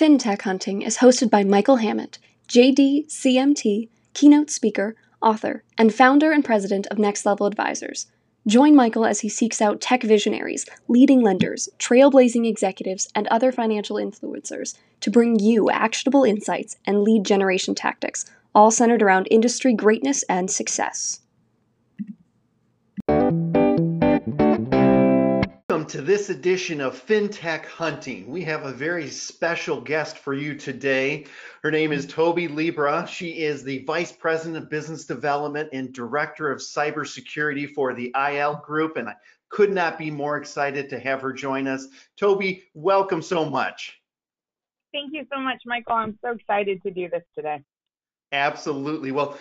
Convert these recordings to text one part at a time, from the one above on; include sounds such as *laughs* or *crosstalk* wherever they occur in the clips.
FinTech Hunting is hosted by Michael Hammond, JD, CMT, keynote speaker, author, and founder and president of Next Level Advisors. Join Michael as he seeks out tech visionaries, leading lenders, trailblazing executives, and other financial influencers to bring you actionable insights and lead generation tactics, all centered around industry greatness and success. To this edition of FinTech Hunting. We have a very special guest for you today. Her name is Toby Libbra. She is the Vice President of Business Development and Director of Cybersecurity for the IL Group, and I could not be more excited to have her join us. Toby, welcome so much. Thank you so much, Michael. I'm so excited to do this today. Absolutely. Well,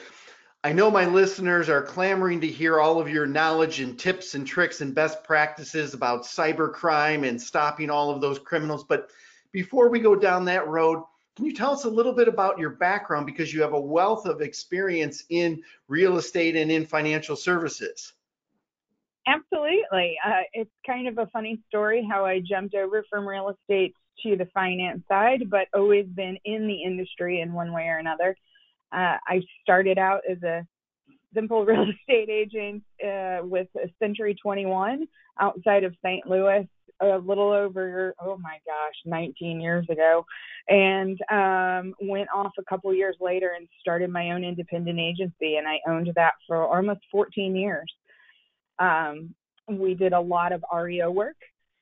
I know my listeners are clamoring to hear all of your knowledge and tips and tricks and best practices about cybercrime and stopping all of those criminals. But before we go down that road, can you tell us a little bit about your background because you have a wealth of experience in real estate and in financial services? Absolutely. Uh, it's kind of a funny story how I jumped over from real estate to the finance side, but always been in the industry in one way or another. Uh, I started out as a simple *laughs* real estate agent uh, with Century 21 outside of St. Louis a little over oh my gosh 19 years ago and um went off a couple years later and started my own independent agency and I owned that for almost 14 years um we did a lot of REO work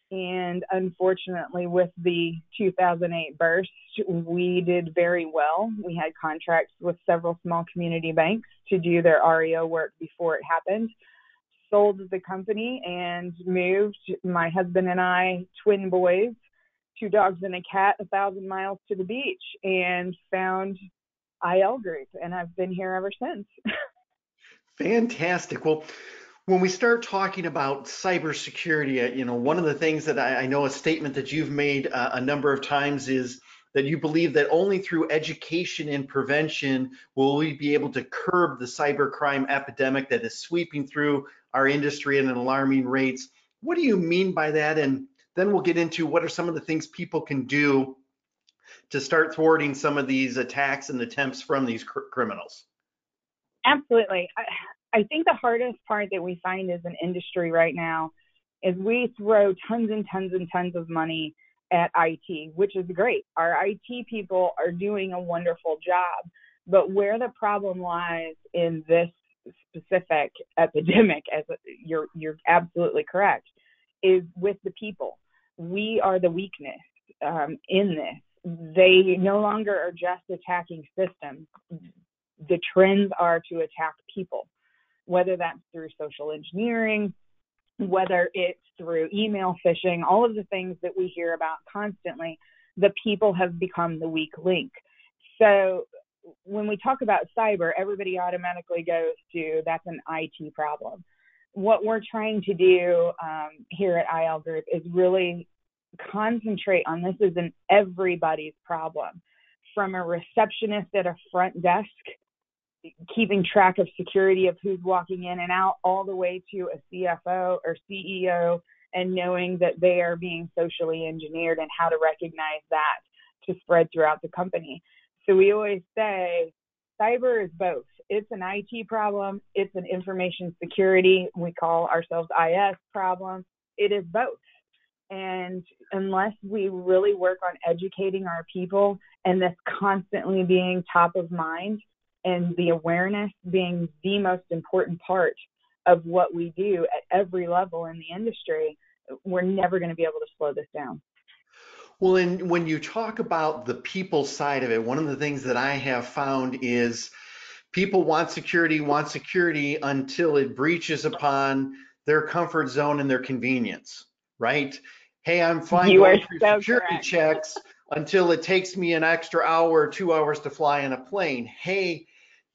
and unfortunately, with the 2008 burst, we did very well. We had contracts with several small community banks to do their REO work before it happened. Sold the company and moved my husband and I, twin boys, two dogs and a cat, a thousand miles to the beach, and found IL Group. And I've been here ever since. *laughs* Fantastic. Well, when we start talking about cybersecurity, uh, you know, one of the things that I, I know a statement that you've made uh, a number of times is that you believe that only through education and prevention will we be able to curb the cybercrime epidemic that is sweeping through our industry at an alarming rates. What do you mean by that? And then we'll get into what are some of the things people can do to start thwarting some of these attacks and attempts from these cr- criminals. Absolutely. I think the hardest part that we find as an industry right now is we throw tons and tons and tons of money at IT, which is great. Our IT people are doing a wonderful job. But where the problem lies in this specific epidemic, as you're you're absolutely correct, is with the people. We are the weakness um, in this. They no longer are just attacking systems. The trends are to attack people whether that's through social engineering, whether it's through email phishing, all of the things that we hear about constantly, the people have become the weak link. So when we talk about cyber, everybody automatically goes to that's an IT problem. What we're trying to do um, here at IL Group is really concentrate on this as an everybody's problem. From a receptionist at a front desk keeping track of security of who's walking in and out all the way to a CFO or CEO and knowing that they are being socially engineered and how to recognize that to spread throughout the company. So we always say cyber is both. It's an IT problem, it's an information security, we call ourselves IS problem. It is both. And unless we really work on educating our people and this constantly being top of mind, and the awareness being the most important part of what we do at every level in the industry, we're never going to be able to slow this down. Well, and when you talk about the people side of it, one of the things that I have found is people want security, want security until it breaches upon their comfort zone and their convenience, right? Hey, I'm fine you going through so security correct. checks until it takes me an extra hour or two hours to fly in a plane. Hey,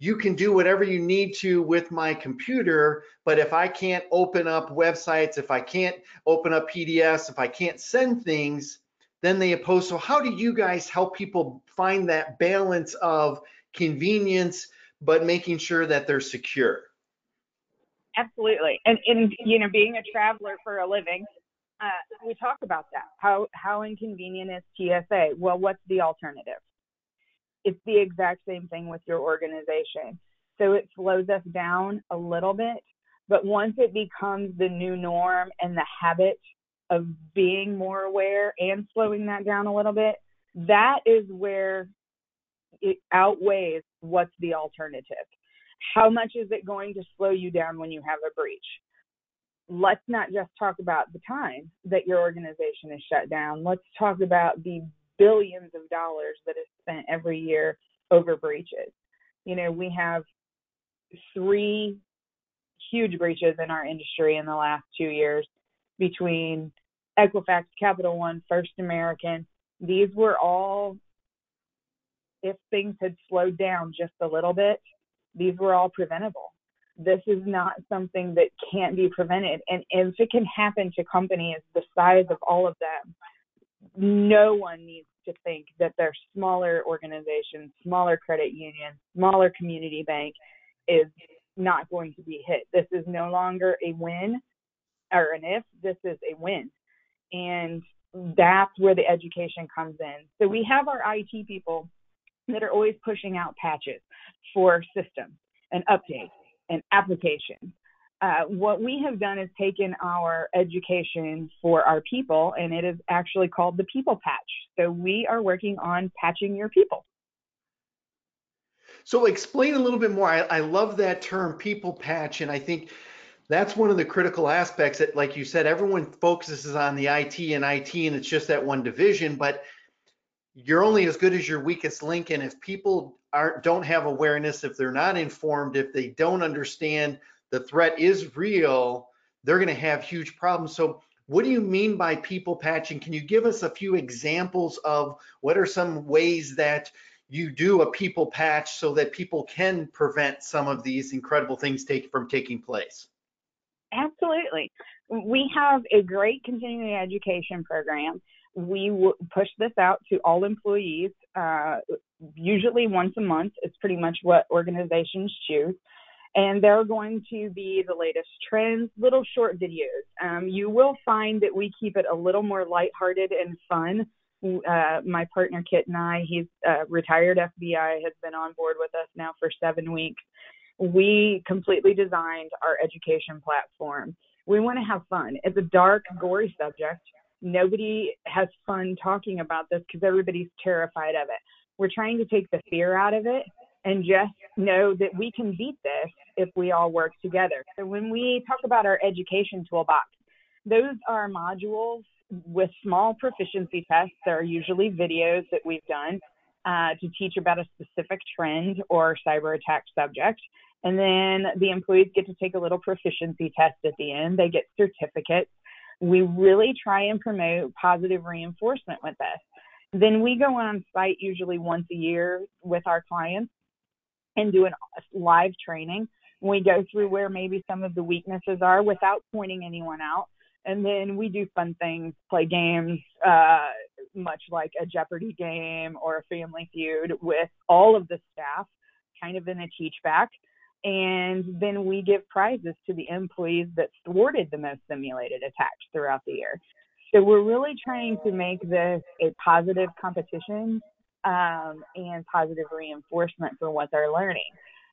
you can do whatever you need to with my computer, but if I can't open up websites, if I can't open up PDFs, if I can't send things, then they oppose. So how do you guys help people find that balance of convenience, but making sure that they're secure? Absolutely. And, and you know, being a traveler for a living, uh, we talk about that. How how inconvenient is TSA? Well, what's the alternative? It's the exact same thing with your organization. So it slows us down a little bit, but once it becomes the new norm and the habit of being more aware and slowing that down a little bit, that is where it outweighs what's the alternative. How much is it going to slow you down when you have a breach? Let's not just talk about the time that your organization is shut down. Let's talk about the billions of dollars that is spent every year over breaches. You know, we have three huge breaches in our industry in the last two years between Equifax, Capital One, First American. These were all, if things had slowed down just a little bit, these were all preventable. This is not something that can't be prevented. And if it can happen to companies the size of all of them, no one needs to think that their smaller organization, smaller credit union, smaller community bank is not going to be hit. This is no longer a win or an if, this is a win. And that's where the education comes in. So we have our IT people that are always pushing out patches for systems and updates and applications. Uh, what we have done is taken our education for our people, and it is actually called the People Patch. So we are working on patching your people. So explain a little bit more. I, I love that term, people patch, and I think that's one of the critical aspects that, like you said, everyone focuses on the IT and IT, and it's just that one division. But you're only as good as your weakest link, and if people aren't don't have awareness, if they're not informed, if they don't understand the threat is real, they're going to have huge problems. So what do you mean by people patching? Can you give us a few examples of what are some ways that you do a people patch so that people can prevent some of these incredible things take, from taking place? Absolutely. We have a great continuing education program. We w- push this out to all employees, uh, usually once a month. It's pretty much what organizations choose. And they're going to be the latest trends, little short videos. Um, you will find that we keep it a little more lighthearted and fun uh, my partner Kit and I, he's a retired FBI, has been on board with us now for seven weeks. We completely designed our education platform. We want to have fun. It's a dark, gory subject. Nobody has fun talking about this because everybody's terrified of it. We're trying to take the fear out of it and just know that we can beat this if we all work together. So when we talk about our education toolbox, those are modules with small proficiency tests. There are usually videos that we've done uh, to teach about a specific trend or cyber attack subject. And then the employees get to take a little proficiency test at the end. They get certificates. We really try and promote positive reinforcement with this. Then we go on site usually once a year with our clients and do a live training. We go through where maybe some of the weaknesses are without pointing anyone out and then we do fun things, play games, uh, much like a Jeopardy game or a Family Feud with all of the staff, kind of in a teach back. And then we give prizes to the employees that thwarted the most simulated attacks throughout the year. So we're really trying to make this a positive competition um, and positive reinforcement for what they're learning.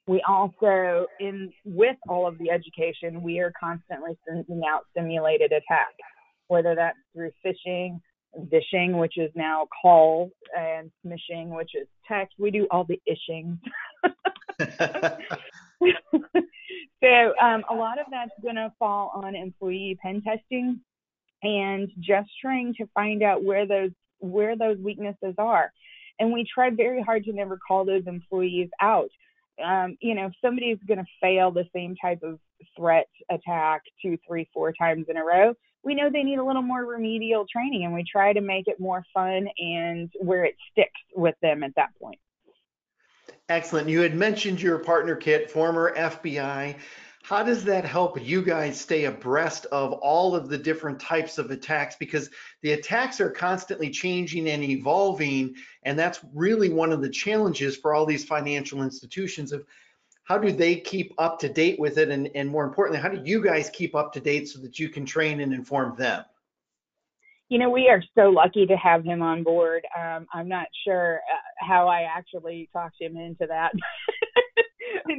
We also, in with all of the education, we are constantly sending out simulated attacks, whether that's through phishing, vishing, which is now call, and smishing, which is text. We do all the ishing. *laughs* so um, a lot of that's going to fall on employee pen testing and just trying to find out where those where those weaknesses are. And we try very hard to never call those employees out um, you know, if somebody's going to fail the same type of threat attack two, three, four times in a row, we know they need a little more remedial training and we try to make it more fun and where it sticks with them at that point. Excellent. You had mentioned your partner kit, former FBI. How does that help you guys stay abreast of all of the different types of attacks? Because the attacks are constantly changing and evolving, and that's really one of the challenges for all these financial institutions of how do they keep up to date with it? And, and more importantly, how do you guys keep up to date so that you can train and inform them? you know, we are so lucky to have him on board. Um, I'm not sure uh, how I actually talked him into that *laughs*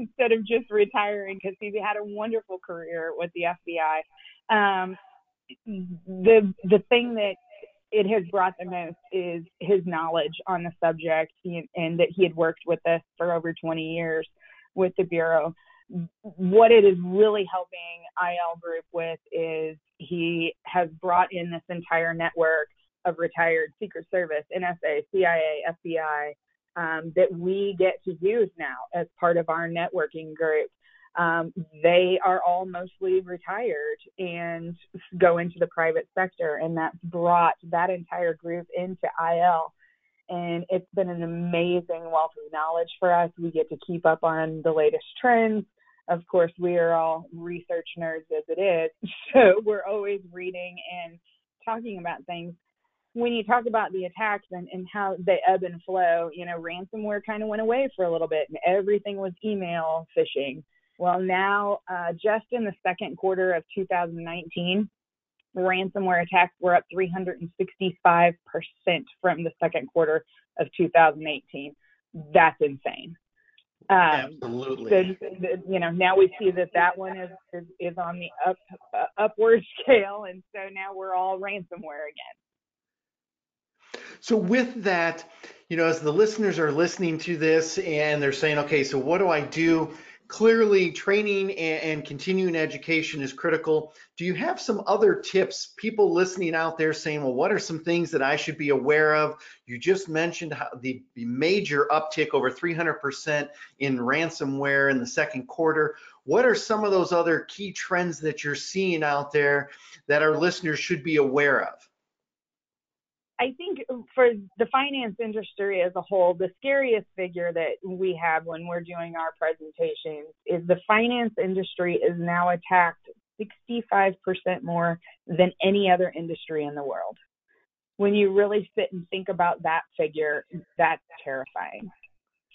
instead of just retiring because he had a wonderful career with the FBI. Um, the the thing that it has brought the most is his knowledge on the subject and that he had worked with us for over 20 years with the bureau what it is really helping IL Group with is he has brought in this entire network of retired Secret Service, NSA, CIA, FBI um, that we get to use now as part of our networking group. Um, they are all mostly retired and go into the private sector, and that's brought that entire group into IL. And it's been an amazing wealth of knowledge for us. We get to keep up on the latest trends of course, we are all research nerds as it is. *laughs* So we're always reading and talking about things. When you talk about the attacks and, and how they ebb and flow, you know, ransomware kind of went away for a little bit and everything was email phishing. Well, now, uh, just in the second quarter of 2019, ransomware attacks were up 365% from the second quarter of 2018. That's insane. Um, Absolutely. The, you know, now we see that that one is is, is on the up uh, upward *laughs* scale, and so now we're all ransomware again. So with that, you know, as the listeners are listening to this and they're saying, okay, so what do I do? clearly training and, and, continuing education is critical. Do you have some other tips? People listening out there saying, well, what are some things that I should be aware of? You just mentioned the, the major uptick over 300% in ransomware in the second quarter. What are some of those other key trends that you're seeing out there that our listeners should be aware of? I think uh, for the finance industry as a whole, the scariest figure that we have when we're doing our presentations is the finance industry is now attacked 65% more than any other industry in the world. When you really sit and think about that figure, that's terrifying.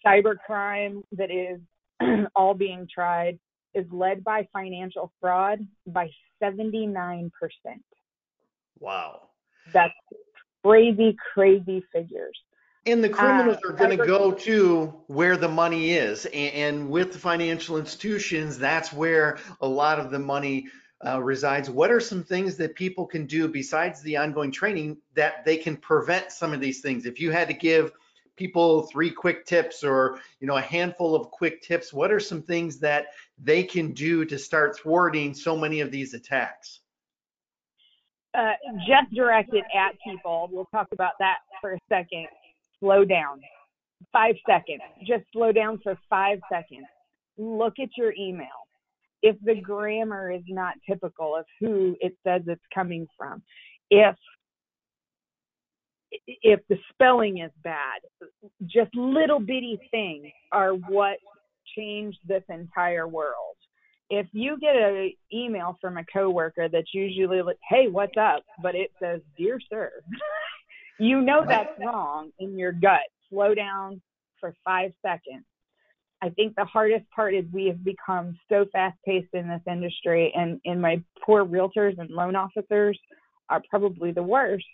Cybercrime that is *clears throat* all being tried is led by financial fraud by 79%. Wow. That's crazy, crazy figures. And the criminals uh, are going to go to where the money is. And, and, with the financial institutions, that's where a lot of the money uh, resides. What are some things that people can do besides the ongoing training that they can prevent some of these things? If you had to give people three quick tips or you know a handful of quick tips, what are some things that they can do to start thwarting so many of these attacks? Uh, just directed at people. We'll talk about that for a second. Slow down. Five seconds. Just slow down for five seconds. Look at your email. If the grammar is not typical of who it says it's coming from, if if the spelling is bad, just little bitty things are what changed this entire world if you get an email from a coworker that's usually like, "Hey, what's up?" but it says "Dear Sir," *laughs* you know that's wrong in your gut. Slow down for five seconds. I think the hardest part is we have become so fast paced in this industry, and and my poor realtors and loan officers are probably the worst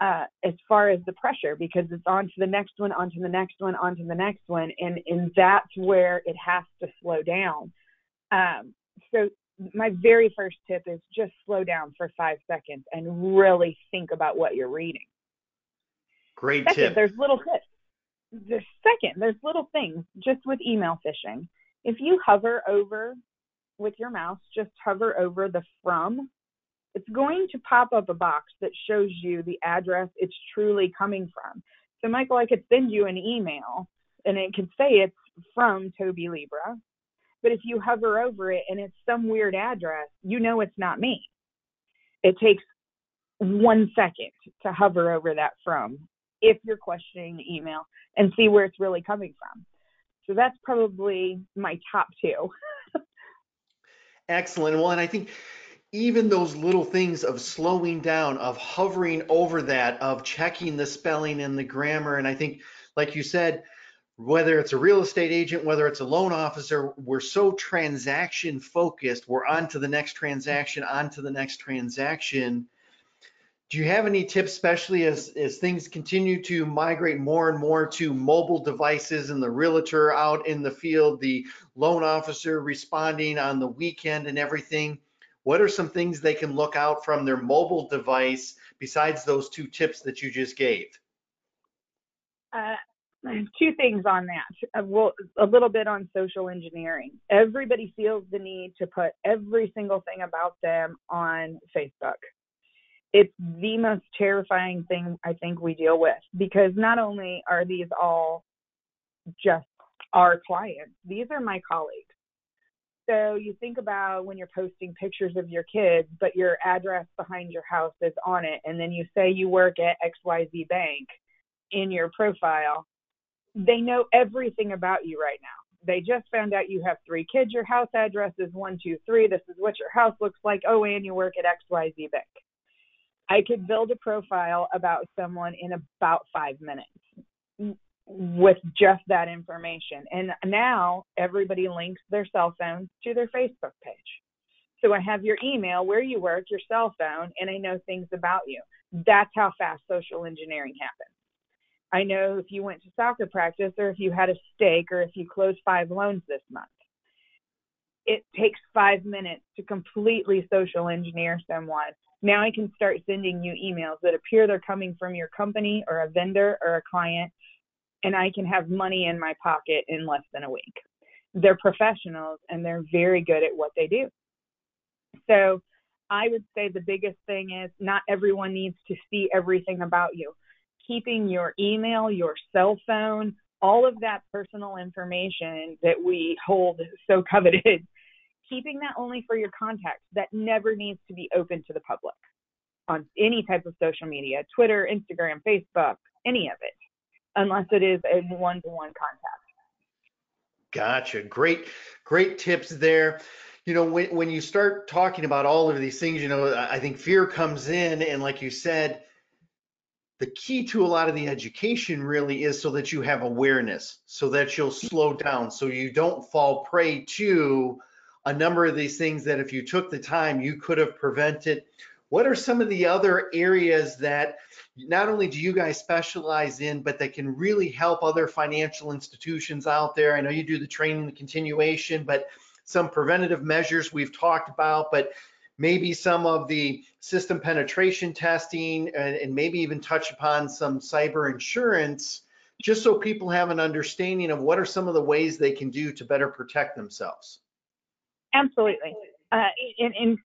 uh, as far as the pressure because it's on to the next one, on to the next one, on to the next one, and and that's where it has to slow down um, so my very first tip is just slow down for five seconds and really think about what you're reading. Great second, tip. There's little tips. The second, there's little things just with email phishing. If you hover over with your mouse, just hover over the from, it's going to pop up a box that shows you the address it's truly coming from. So, Michael, I could send you an email and it could say it's from Toby Libbra, but if you hover over it and it's some weird address, you know it's not me. It takes one second to hover over that from if you're questioning the email and see where it's really coming from. So that's probably my top two. *laughs* Excellent. Well, and I think even those little things of slowing down, of hovering over that, of checking the spelling and the grammar, and I think, like you said, whether it's a real estate agent, whether it's a loan officer, we're so transaction focused. We're on to the next transaction, on to the next transaction. do you have any tips, especially as, as things continue to migrate more and more to mobile devices and the realtor out in the field, the loan officer responding on the weekend and everything? What are some things they can look out from their mobile device besides those two tips that you just gave? Uh, two things on that. Uh, well, a little bit on social engineering. Everybody feels the need to put every single thing about them on Facebook it's the most terrifying thing I think we deal with because not only are these all just our clients, these are my colleagues. So you think about when you're posting pictures of your kids, but your address behind your house is on it, and then you say you work at XYZ Bank in your profile, they know everything about you right now. They just found out you have three kids, your house address is one, two, three, this is what your house looks like. Oh, and you work at XYZ Bank I could build a profile about someone in about five minutes with just that information. And now everybody links their cell phones to their Facebook page. So I have your email, where you work, your cell phone, and I know things about you. That's how fast social engineering happens. I know if you went to soccer practice or if you had a steak or if you closed five loans this month. It takes five minutes to completely social engineer someone now I can start sending you emails that appear they're coming from your company or a vendor or a client, and I can have money in my pocket in less than a week. They're professionals and they're very good at what they do. So I would say the biggest thing is not everyone needs to see everything about you. Keeping your email, your cell phone, all of that personal information that we hold so coveted *laughs* keeping that only for your contacts. That never needs to be open to the public on any type of social media Twitter, Instagram, Facebook, any of it, unless it is a one to one contact. Gotcha. Great, great tips there. You know, when, when you start talking about all of these things, you know, I think fear comes in. And like you said, the key to a lot of the education really is so that you have awareness, so that you'll slow down, so you don't fall prey to a number of these things that if you took the time, you could have prevented. What are some of the other areas that not only do you guys specialize in, but that can really help other financial institutions out there? I know you do the training, the continuation, but some preventative measures we've talked about, but maybe some of the system penetration testing and, and maybe even touch upon some cyber insurance just so people have an understanding of what are some of the ways they can do to better protect themselves. Absolutely. Uh, in,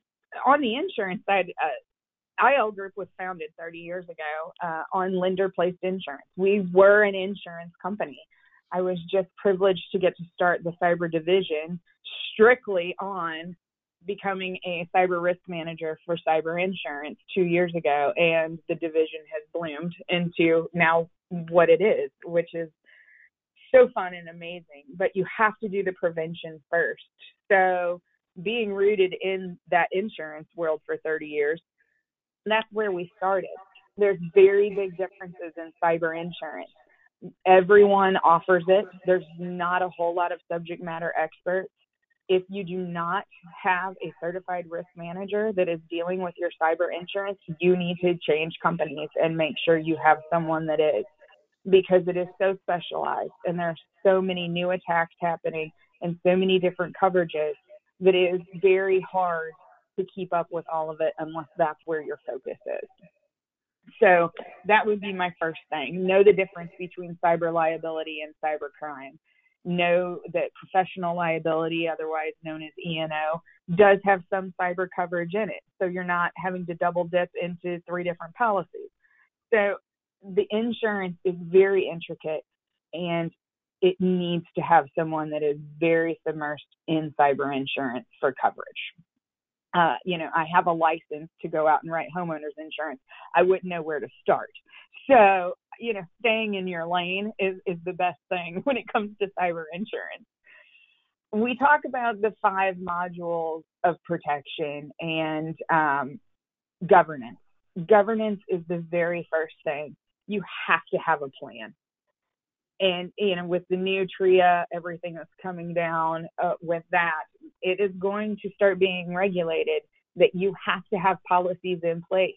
on the insurance side, uh, IL Group was founded 30 years ago uh, on lender placed insurance. We were an insurance company. I was just privileged to get to start the cyber division strictly on becoming a cyber risk manager for cyber insurance two years ago, and the division has bloomed into now what it is, which is so fun and amazing. But you have to do the prevention first. So being rooted in that insurance world for 30 years, that's where we started. There's very big differences in cyber insurance. Everyone offers it. There's not a whole lot of subject matter experts. If you do not have a certified risk manager that is dealing with your cyber insurance, you need to change companies and make sure you have someone that is because it is so specialized and there are so many new attacks happening and so many different coverages that it is very hard to keep up with all of it unless that's where your focus is. So that would be my first thing. Know the difference between cyber liability and cyber crime. Know that professional liability, otherwise known as E&O, does have some cyber coverage in it. So you're not having to double dip into three different policies. So the insurance is very intricate and it needs to have someone that is very submersed in cyber insurance for coverage. Uh, you know, I have a license to go out and write homeowners insurance. I wouldn't know where to start. So, you know, staying in your lane is, is the best thing *laughs* when it comes to cyber insurance. We talk about the five modules of protection and um, governance. Governance is the very first thing. You have to have a plan and you know with the new tria everything that's coming down uh, with that it is going to start being regulated that you have to have policies in place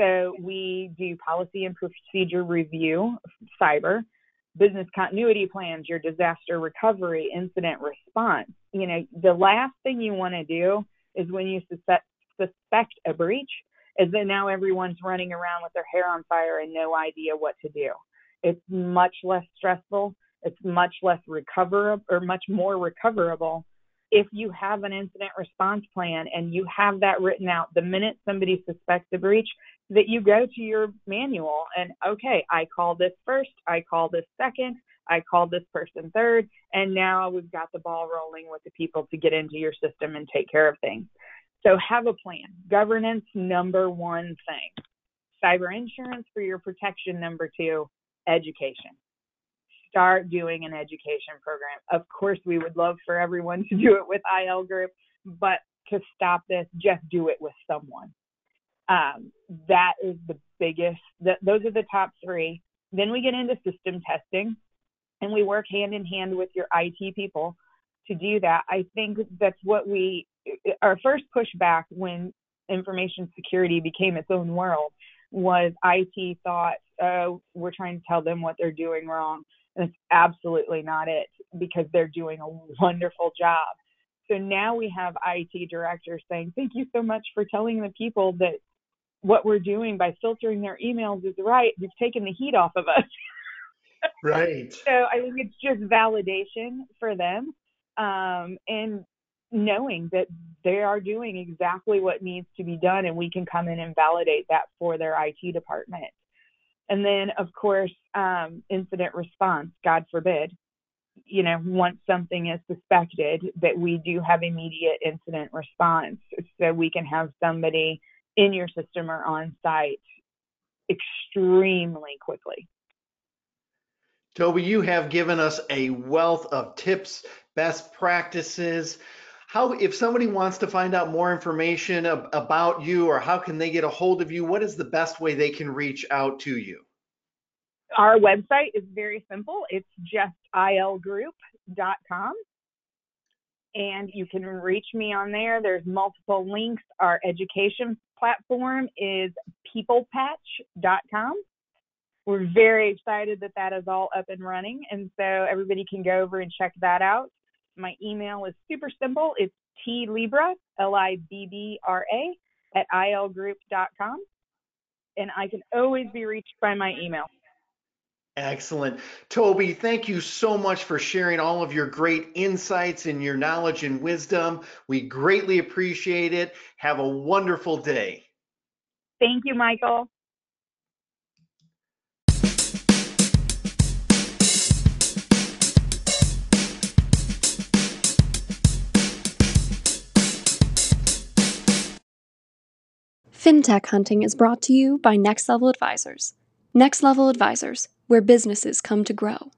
So we do policy and procedure review, cyber, business continuity plans, your disaster recovery, incident response. You know, the last thing you want to do is when you suspect, suspect a breach, is that now everyone's running around with their hair on fire and no idea what to do. It's much less stressful. It's much less recoverable or much more recoverable if you have an incident response plan and you have that written out the minute somebody suspects a breach, that you go to your manual and, okay, I call this first, I call this second, I call this person third, and now we've got the ball rolling with the people to get into your system and take care of things. So have a plan. Governance, number one thing. Cyber insurance for your protection, number two. Education. Start doing an education program. Of course, we would love for everyone *laughs* to do it with IL Group, but to stop this, just do it with someone. Um, that is the biggest, the, those are the top three. Then we get into system testing and we work hand in hand with your IT people to do that. I think that's what we, our first pushback when information security became its own world was IT thought, oh, we're trying to tell them what they're doing wrong. And it's absolutely not it because they're doing a wonderful job. So now we have IT directors saying, thank you so much for telling the people that what we're doing by filtering their emails is right. You've taken the heat off of us. *laughs* right. So I think it's just validation for them um, and knowing that they are doing exactly what needs to be done, and we can come in and validate that for their IT department. And then, of course, um, incident response, God forbid, you know, once something is suspected, that we do have immediate incident response so we can have somebody in your system or on site extremely quickly. Toby, you have given us a wealth of tips, best practices. How, if somebody wants to find out more information ab- about you or how can they get a hold of you, what is the best way they can reach out to you? Our website is very simple. It's just ilgroup.com and you can reach me on there. There's multiple links. Our education platform is peoplepatch.com. We're very excited that that is all up and running, and so everybody can go over and check that out. My email is super simple. It's tlibbra, L-I-B-B-R-A, at ilgroup.com, and I can always be reached by my email. Excellent. Toby, thank you so much for sharing all of your great insights and your knowledge and wisdom. We greatly appreciate it. Have a wonderful day. Thank you, Michael. FinTech Hunting is brought to you by Next Level Advisors. Next Level Advisors, where businesses come to grow.